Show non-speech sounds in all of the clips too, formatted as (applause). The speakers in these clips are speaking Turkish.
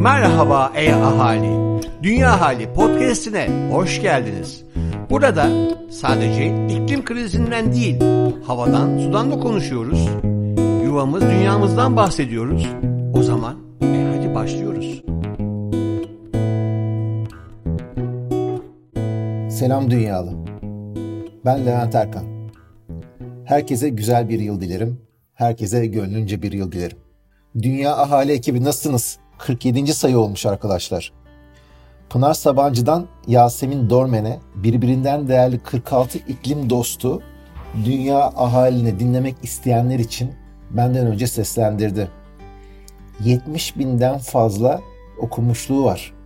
Merhaba ey ahali. Dünya Hali podcast'ine hoş geldiniz. Burada sadece iklim krizinden değil, havadan, sudan da konuşuyoruz. Yuvamız, dünyamızdan bahsediyoruz. O zaman e hadi başlıyoruz. Selam dünyalı. Ben Levent Erkan. Herkese güzel bir yıl dilerim. Herkese gönlünce bir yıl dilerim. Dünya Ahali ekibi nasılsınız? 47. sayı olmuş arkadaşlar. Pınar Sabancı'dan Yasemin Dormen'e birbirinden değerli 46 iklim dostu dünya ahalini dinlemek isteyenler için benden önce seslendirdi. 70 binden fazla okumuşluğu var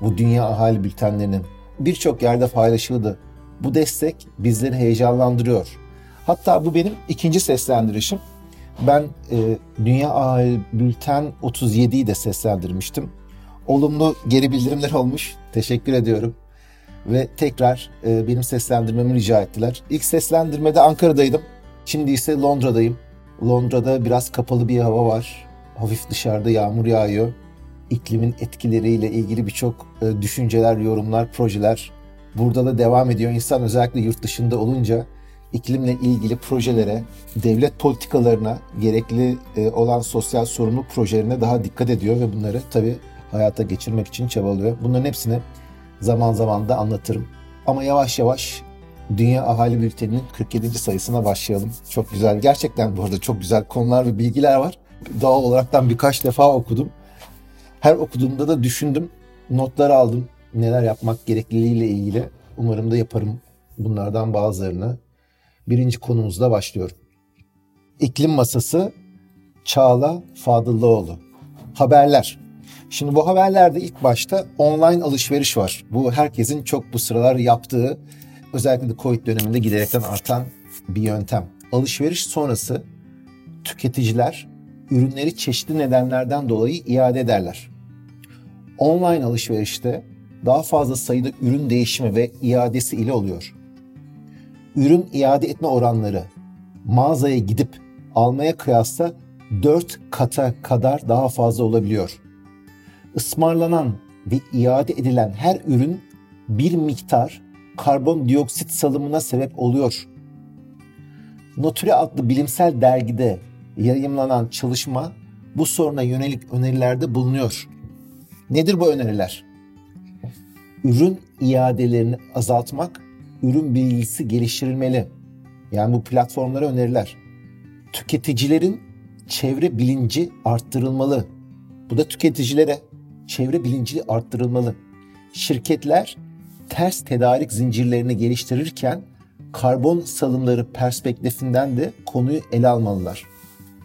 bu dünya ahali bültenlerinin. Birçok yerde paylaşıldı. Bu destek bizleri heyecanlandırıyor. Hatta bu benim ikinci seslendirişim. Ben e, Dünya Ahali Bülten 37'yi de seslendirmiştim. Olumlu geri bildirimler olmuş. Teşekkür ediyorum. Ve tekrar e, benim seslendirmemi rica ettiler. İlk seslendirmede Ankara'daydım. Şimdi ise Londra'dayım. Londra'da biraz kapalı bir hava var. Hafif dışarıda yağmur yağıyor. İklimin etkileriyle ilgili birçok e, düşünceler, yorumlar, projeler burada da devam ediyor. İnsan özellikle yurt dışında olunca iklimle ilgili projelere, devlet politikalarına, gerekli e, olan sosyal sorumluluk projelerine daha dikkat ediyor ve bunları tabii hayata geçirmek için çabalıyor. Bunların hepsini zaman zaman da anlatırım. Ama yavaş yavaş Dünya Ahali Bülteni'nin 47. sayısına başlayalım. Çok güzel, gerçekten bu arada çok güzel konular ve bilgiler var. Doğal olaraktan birkaç defa okudum. Her okuduğumda da düşündüm, notlar aldım. Neler yapmak gerekliliğiyle ilgili. Umarım da yaparım bunlardan bazılarını. Birinci konumuzla başlıyorum. İklim Masası Çağla Fadıllıoğlu. Haberler. Şimdi bu haberlerde ilk başta online alışveriş var. Bu herkesin çok bu sıralar yaptığı özellikle de Covid döneminde giderekten artan bir yöntem. Alışveriş sonrası tüketiciler ürünleri çeşitli nedenlerden dolayı iade ederler. Online alışverişte daha fazla sayıda ürün değişimi ve iadesi ile oluyor. Ürün iade etme oranları mağazaya gidip almaya kıyasla 4 kata kadar daha fazla olabiliyor. Ismarlanan ve iade edilen her ürün bir miktar karbondioksit salımına sebep oluyor. Nature adlı bilimsel dergide yayımlanan çalışma bu soruna yönelik önerilerde bulunuyor. Nedir bu öneriler? Ürün iadelerini azaltmak, ürün bilgisi geliştirilmeli. Yani bu platformlara öneriler. Tüketicilerin çevre bilinci arttırılmalı. Bu da tüketicilere çevre bilinci arttırılmalı. Şirketler ters tedarik zincirlerini geliştirirken karbon salımları perspektifinden de konuyu ele almalılar.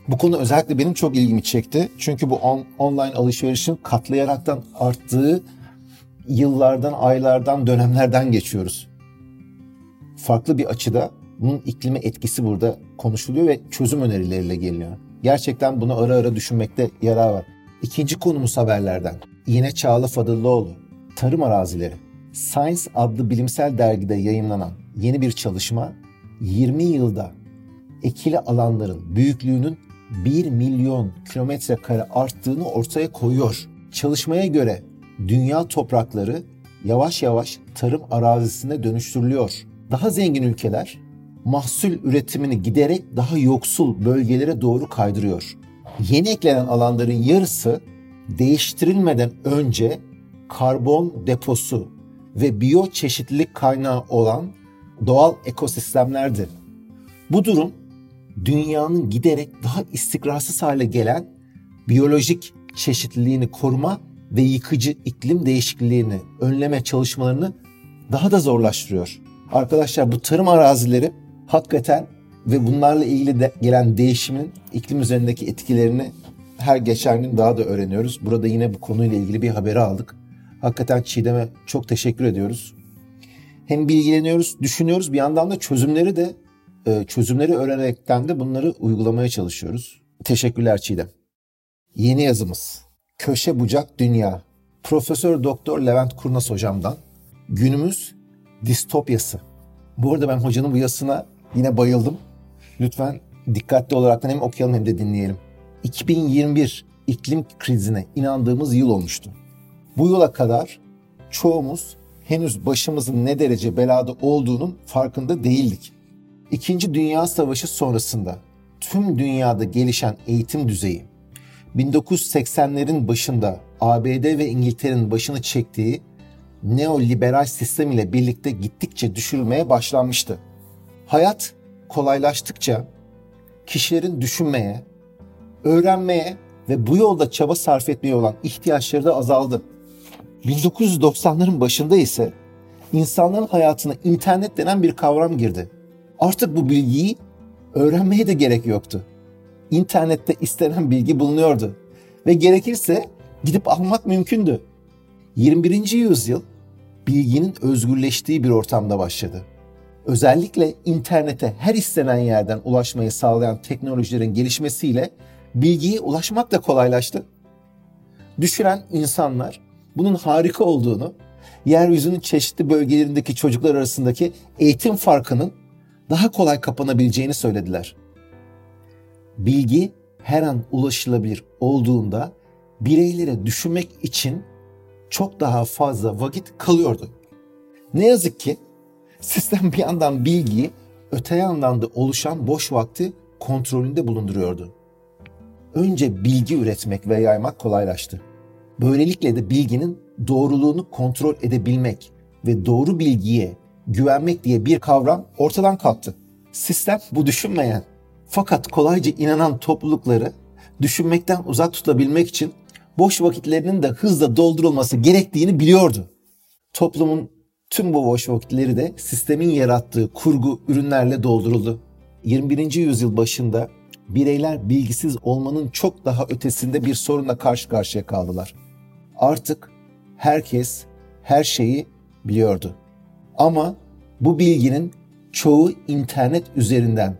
Bu konu özellikle benim çok ilgimi çekti. Çünkü bu on, online alışverişin katlayaraktan arttığı yıllardan, aylardan, dönemlerden geçiyoruz. Farklı bir açıda bunun iklime etkisi burada konuşuluyor ve çözüm önerileriyle geliyor. Gerçekten bunu ara ara düşünmekte yarar var. İkinci konumuz haberlerden. Yine Çağla Fadıllıoğlu. Tarım arazileri. Science adlı bilimsel dergide yayınlanan yeni bir çalışma 20 yılda ekili alanların büyüklüğünün 1 milyon kilometre kare arttığını ortaya koyuyor. Çalışmaya göre dünya toprakları yavaş yavaş tarım arazisine dönüştürülüyor. Daha zengin ülkeler mahsul üretimini giderek daha yoksul bölgelere doğru kaydırıyor. Yeni eklenen alanların yarısı değiştirilmeden önce karbon deposu ve biyoçeşitlilik kaynağı olan doğal ekosistemlerdir. Bu durum dünyanın giderek daha istikrarsız hale gelen biyolojik çeşitliliğini koruma ve yıkıcı iklim değişikliğini önleme çalışmalarını daha da zorlaştırıyor. Arkadaşlar bu tarım arazileri hakikaten ve bunlarla ilgili de gelen değişimin iklim üzerindeki etkilerini her geçen gün daha da öğreniyoruz. Burada yine bu konuyla ilgili bir haberi aldık. Hakikaten Çiğdem'e çok teşekkür ediyoruz. Hem bilgileniyoruz, düşünüyoruz bir yandan da çözümleri de e, çözümleri öğrenerekten de bunları uygulamaya çalışıyoruz. Teşekkürler Çiğdem. Yeni yazımız. Köşe Bucak Dünya. Profesör Doktor Levent Kurnaz hocamdan. Günümüz distopyası. Bu arada ben hocanın bu yazısına yine bayıldım. Lütfen dikkatli olarak hem okuyalım hem de dinleyelim. 2021 iklim krizine inandığımız yıl olmuştu. Bu yıla kadar çoğumuz henüz başımızın ne derece belada olduğunun farkında değildik. İkinci Dünya Savaşı sonrasında tüm dünyada gelişen eğitim düzeyi, 1980'lerin başında ABD ve İngiltere'nin başını çektiği neoliberal sistem ile birlikte gittikçe düşürülmeye başlanmıştı. Hayat kolaylaştıkça kişilerin düşünmeye, öğrenmeye ve bu yolda çaba sarf etmeye olan ihtiyaçları da azaldı. 1990'ların başında ise insanların hayatına internet denen bir kavram girdi. Artık bu bilgiyi öğrenmeye de gerek yoktu. İnternette istenen bilgi bulunuyordu ve gerekirse gidip almak mümkündü. 21. yüzyıl bilginin özgürleştiği bir ortamda başladı. Özellikle internete her istenen yerden ulaşmayı sağlayan teknolojilerin gelişmesiyle bilgiye ulaşmak da kolaylaştı. Düşüren insanlar bunun harika olduğunu, yeryüzünün çeşitli bölgelerindeki çocuklar arasındaki eğitim farkının daha kolay kapanabileceğini söylediler. Bilgi her an ulaşılabilir olduğunda bireylere düşünmek için çok daha fazla vakit kalıyordu. Ne yazık ki sistem bir yandan bilgiyi öte yandan da oluşan boş vakti kontrolünde bulunduruyordu. Önce bilgi üretmek ve yaymak kolaylaştı. Böylelikle de bilginin doğruluğunu kontrol edebilmek ve doğru bilgiye güvenmek diye bir kavram ortadan kalktı. Sistem bu düşünmeyen fakat kolayca inanan toplulukları düşünmekten uzak tutabilmek için boş vakitlerinin de hızla doldurulması gerektiğini biliyordu. Toplumun tüm bu boş vakitleri de sistemin yarattığı kurgu ürünlerle dolduruldu. 21. yüzyıl başında bireyler bilgisiz olmanın çok daha ötesinde bir sorunla karşı karşıya kaldılar. Artık herkes her şeyi biliyordu. Ama bu bilginin çoğu internet üzerinden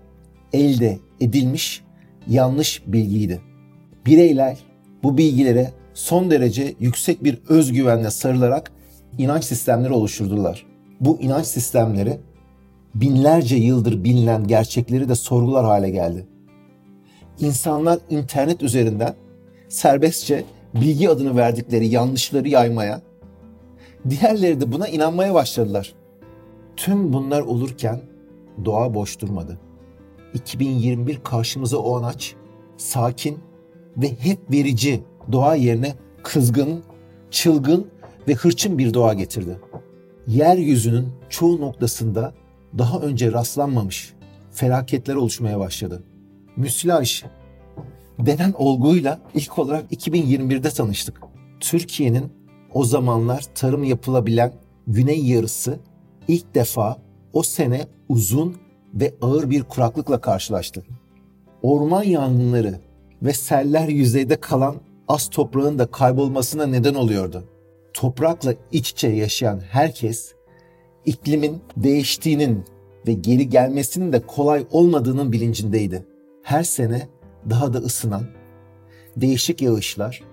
elde edilmiş yanlış bilgiydi. Bireyler bu bilgilere son derece yüksek bir özgüvenle sarılarak inanç sistemleri oluşturdular. Bu inanç sistemleri binlerce yıldır bilinen gerçekleri de sorgular hale geldi. İnsanlar internet üzerinden serbestçe bilgi adını verdikleri yanlışları yaymaya, diğerleri de buna inanmaya başladılar. Tüm bunlar olurken doğa boş durmadı. 2021 karşımıza o anaç, sakin ve hep verici doğa yerine kızgın, çılgın ve hırçın bir doğa getirdi. Yeryüzünün çoğu noktasında daha önce rastlanmamış felaketler oluşmaya başladı. Müsilaj denen olguyla ilk olarak 2021'de tanıştık. Türkiye'nin o zamanlar tarım yapılabilen güney yarısı ilk defa o sene uzun ve ağır bir kuraklıkla karşılaştı. Orman yangınları ve seller yüzeyde kalan az toprağın da kaybolmasına neden oluyordu. Toprakla iç içe yaşayan herkes iklimin değiştiğinin ve geri gelmesinin de kolay olmadığının bilincindeydi. Her sene daha da ısınan, değişik yağışlar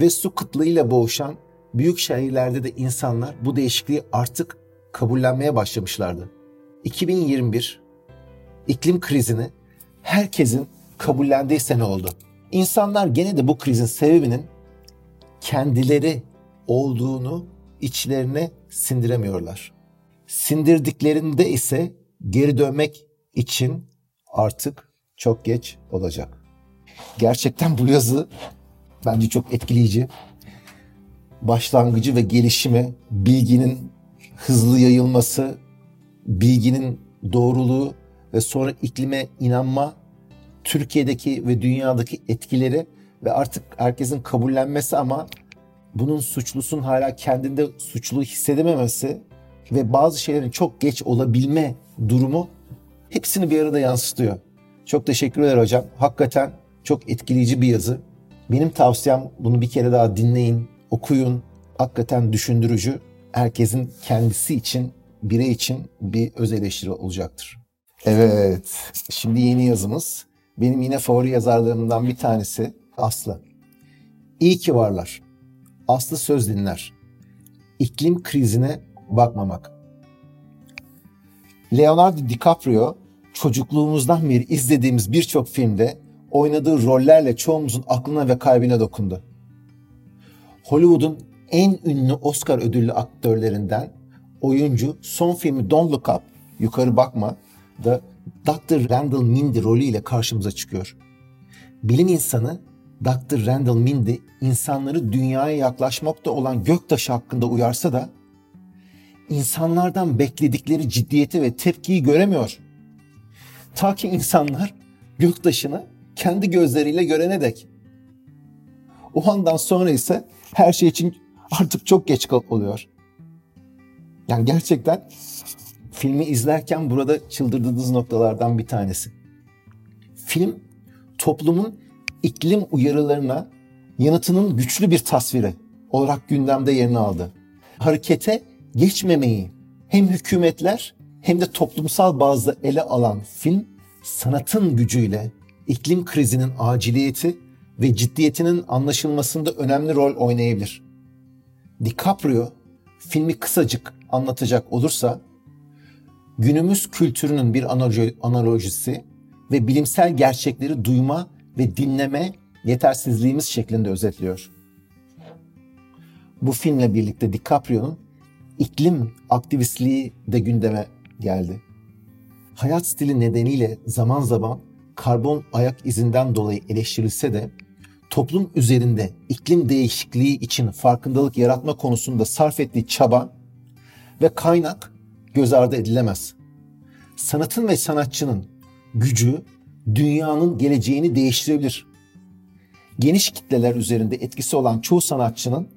ve su kıtlığıyla boğuşan büyük şehirlerde de insanlar bu değişikliği artık kabullenmeye başlamışlardı. 2021 iklim krizini herkesin kabullendiği sene oldu. İnsanlar gene de bu krizin sebebinin kendileri olduğunu içlerine sindiremiyorlar. Sindirdiklerinde ise geri dönmek için artık çok geç olacak. Gerçekten bu yazı bence çok etkileyici. Başlangıcı ve gelişimi, bilginin hızlı yayılması, bilginin doğruluğu ve sonra iklime inanma, Türkiye'deki ve dünyadaki etkileri ve artık herkesin kabullenmesi ama bunun suçlusun hala kendinde suçlu hissedememesi ve bazı şeylerin çok geç olabilme durumu hepsini bir arada yansıtıyor. Çok teşekkürler hocam. Hakikaten çok etkileyici bir yazı. Benim tavsiyem bunu bir kere daha dinleyin, okuyun. Hakikaten düşündürücü. Herkesin kendisi için, birey için bir öz eleştiri olacaktır. Evet, şimdi yeni yazımız. Benim yine favori yazarlarımdan bir tanesi Aslı. İyi ki varlar. Aslı söz dinler. İklim krizine bakmamak. Leonardo DiCaprio çocukluğumuzdan beri izlediğimiz birçok filmde oynadığı rollerle çoğumuzun aklına ve kalbine dokundu. Hollywood'un en ünlü Oscar ödüllü aktörlerinden oyuncu son filmi Don't Look Up, Yukarı Bakma da Dr. Randall Mindy rolüyle karşımıza çıkıyor. Bilim insanı Dr. Randall Mindy insanları dünyaya yaklaşmakta olan göktaşı hakkında uyarsa da insanlardan bekledikleri ciddiyeti ve tepkiyi göremiyor. Ta ki insanlar göktaşını kendi gözleriyle görene dek. O andan sonra ise her şey için artık çok geç oluyor. Yani gerçekten filmi izlerken burada çıldırdığınız noktalardan bir tanesi. Film toplumun iklim uyarılarına yanıtının güçlü bir tasviri olarak gündemde yerini aldı. Harekete geçmemeyi hem hükümetler hem de toplumsal bazda ele alan film sanatın gücüyle iklim krizinin aciliyeti ve ciddiyetinin anlaşılmasında önemli rol oynayabilir. DiCaprio filmi kısacık anlatacak olursa günümüz kültürünün bir analojisi ve bilimsel gerçekleri duyma ve dinleme yetersizliğimiz şeklinde özetliyor. Bu filmle birlikte DiCaprio'nun iklim aktivistliği de gündeme geldi. Hayat stili nedeniyle zaman zaman karbon ayak izinden dolayı eleştirilse de toplum üzerinde iklim değişikliği için farkındalık yaratma konusunda sarf ettiği çaba ve kaynak göz ardı edilemez. Sanatın ve sanatçının gücü dünyanın geleceğini değiştirebilir. Geniş kitleler üzerinde etkisi olan çoğu sanatçının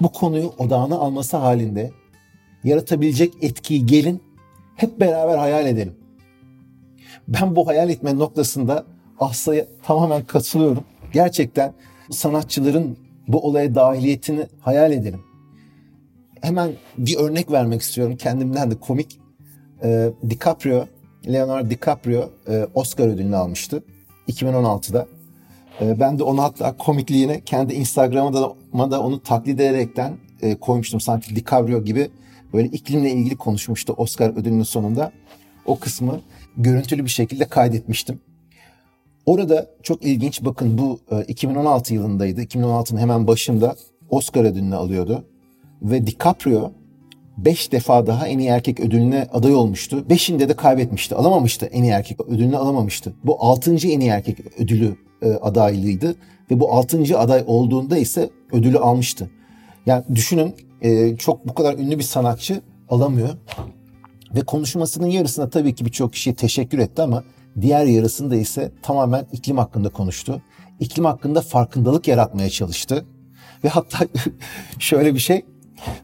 bu konuyu odağına alması halinde yaratabilecek etkiyi gelin hep beraber hayal edelim. Ben bu hayal etme noktasında Asla'ya tamamen katılıyorum. Gerçekten sanatçıların bu olaya dahiliyetini hayal edelim. Hemen bir örnek vermek istiyorum kendimden de komik. Ee, DiCaprio, Leonardo DiCaprio e, Oscar ödülünü almıştı 2016'da. E, ben de onu hatta komikliğine kendi Instagram'da da onu taklit ederekten e, koymuştum. Sanki DiCaprio gibi böyle iklimle ilgili konuşmuştu Oscar ödülünün sonunda. O kısmı görüntülü bir şekilde kaydetmiştim. Orada çok ilginç bakın bu 2016 yılındaydı. 2016'nın hemen başında Oscar ödülünü alıyordu. Ve DiCaprio 5 defa daha en iyi erkek ödülüne aday olmuştu. 5'inde de kaybetmişti. Alamamıştı en iyi erkek ödülünü alamamıştı. Bu 6. en iyi erkek ödülü e, adaylığıydı. Ve bu 6. aday olduğunda ise ödülü almıştı. Yani düşünün e, çok bu kadar ünlü bir sanatçı alamıyor. Ve konuşmasının yarısında tabii ki birçok kişiye teşekkür etti ama diğer yarısında ise tamamen iklim hakkında konuştu. İklim hakkında farkındalık yaratmaya çalıştı. Ve hatta (laughs) şöyle bir şey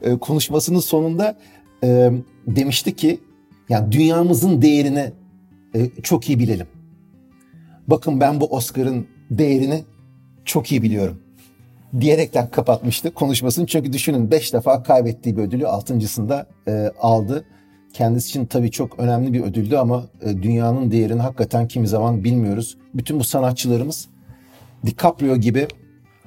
e, konuşmasının sonunda e, demişti ki yani dünyamızın değerini e, çok iyi bilelim. Bakın ben bu Oscar'ın değerini çok iyi biliyorum diyerekten kapatmıştı konuşmasını. Çünkü düşünün 5 defa kaybettiği bir ödülü 6.sında e, aldı. Kendisi için tabii çok önemli bir ödüldü ama e, dünyanın değerini hakikaten kimi zaman bilmiyoruz. Bütün bu sanatçılarımız DiCaprio gibi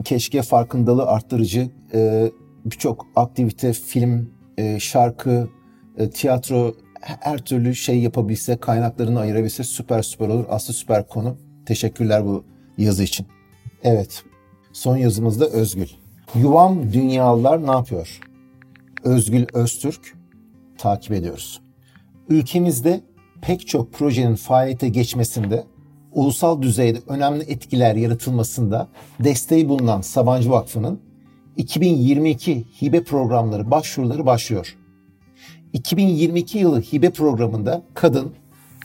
keşke farkındalığı arttırıcı e, birçok aktivite, film, e, şarkı, e, tiyatro her türlü şey yapabilse, kaynaklarını ayırabilse süper süper olur. Aslı süper konu. Teşekkürler bu yazı için. Evet, son yazımızda Özgül. Yuvam Dünyalılar ne yapıyor? Özgül Öztürk takip ediyoruz. Ülkemizde pek çok projenin faaliyete geçmesinde, ulusal düzeyde önemli etkiler yaratılmasında desteği bulunan Sabancı Vakfı'nın 2022 hibe programları başvuruları başlıyor. 2022 yılı hibe programında kadın,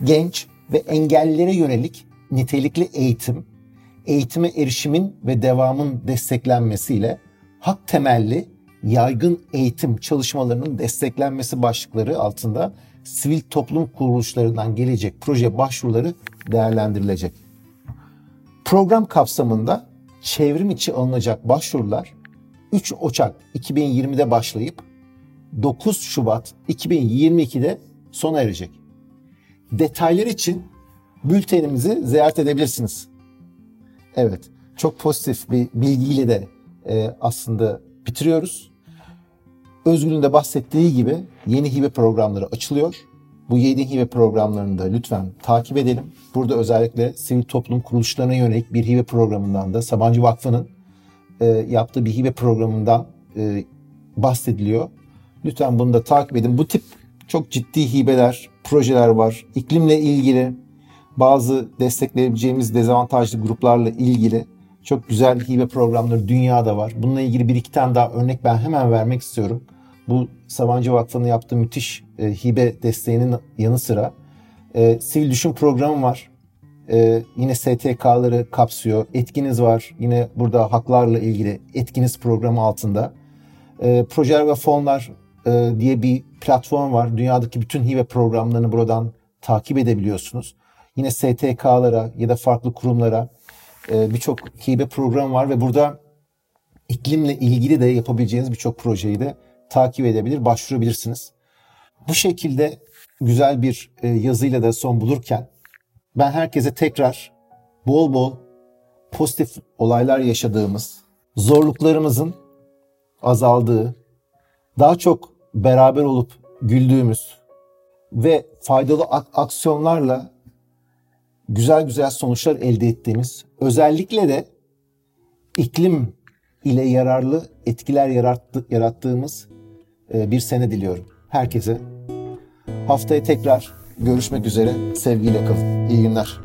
genç ve engellilere yönelik nitelikli eğitim, eğitime erişimin ve devamın desteklenmesiyle hak temelli yaygın eğitim çalışmalarının desteklenmesi başlıkları altında sivil toplum kuruluşlarından gelecek proje başvuruları değerlendirilecek. Program kapsamında çevrim içi alınacak başvurular 3 Ocak 2020'de başlayıp 9 Şubat 2022'de sona erecek. Detaylar için bültenimizi ziyaret edebilirsiniz. Evet, çok pozitif bir bilgiyle de e, aslında bitiriyoruz. Özgür'ün de bahsettiği gibi yeni hibe programları açılıyor. Bu Yedi Hibe programlarını da lütfen takip edelim. Burada özellikle sivil toplum kuruluşlarına yönelik bir hibe programından da Sabancı Vakfı'nın e, yaptığı bir hibe programından e, bahsediliyor. Lütfen bunu da takip edin. Bu tip çok ciddi hibeler, projeler var. İklimle ilgili bazı destekleyebileceğimiz dezavantajlı gruplarla ilgili çok güzel hibe programları dünyada var. Bununla ilgili bir iki tane daha örnek ben hemen vermek istiyorum. Bu Sabancı Vakfı'nın yaptığı müthiş e, hibe desteğinin yanı sıra e, sivil düşün programı var. E, yine STK'ları kapsıyor. Etkiniz var. Yine burada haklarla ilgili etkiniz programı altında. E, projeler ve fonlar e, diye bir platform var. Dünyadaki bütün hibe programlarını buradan takip edebiliyorsunuz. Yine STK'lara ya da farklı kurumlara e, birçok hibe programı var ve burada iklimle ilgili de yapabileceğiniz birçok projeyi de takip edebilir, başvurabilirsiniz. Bu şekilde güzel bir e, yazıyla da son bulurken ben herkese tekrar bol bol pozitif olaylar yaşadığımız, zorluklarımızın azaldığı, daha çok beraber olup güldüğümüz ve faydalı aksiyonlarla güzel güzel sonuçlar elde ettiğimiz, özellikle de iklim ile yararlı etkiler yarattı, yarattığımız e, bir sene diliyorum herkese. Haftaya tekrar görüşmek üzere. Sevgiyle kalın. İyi günler.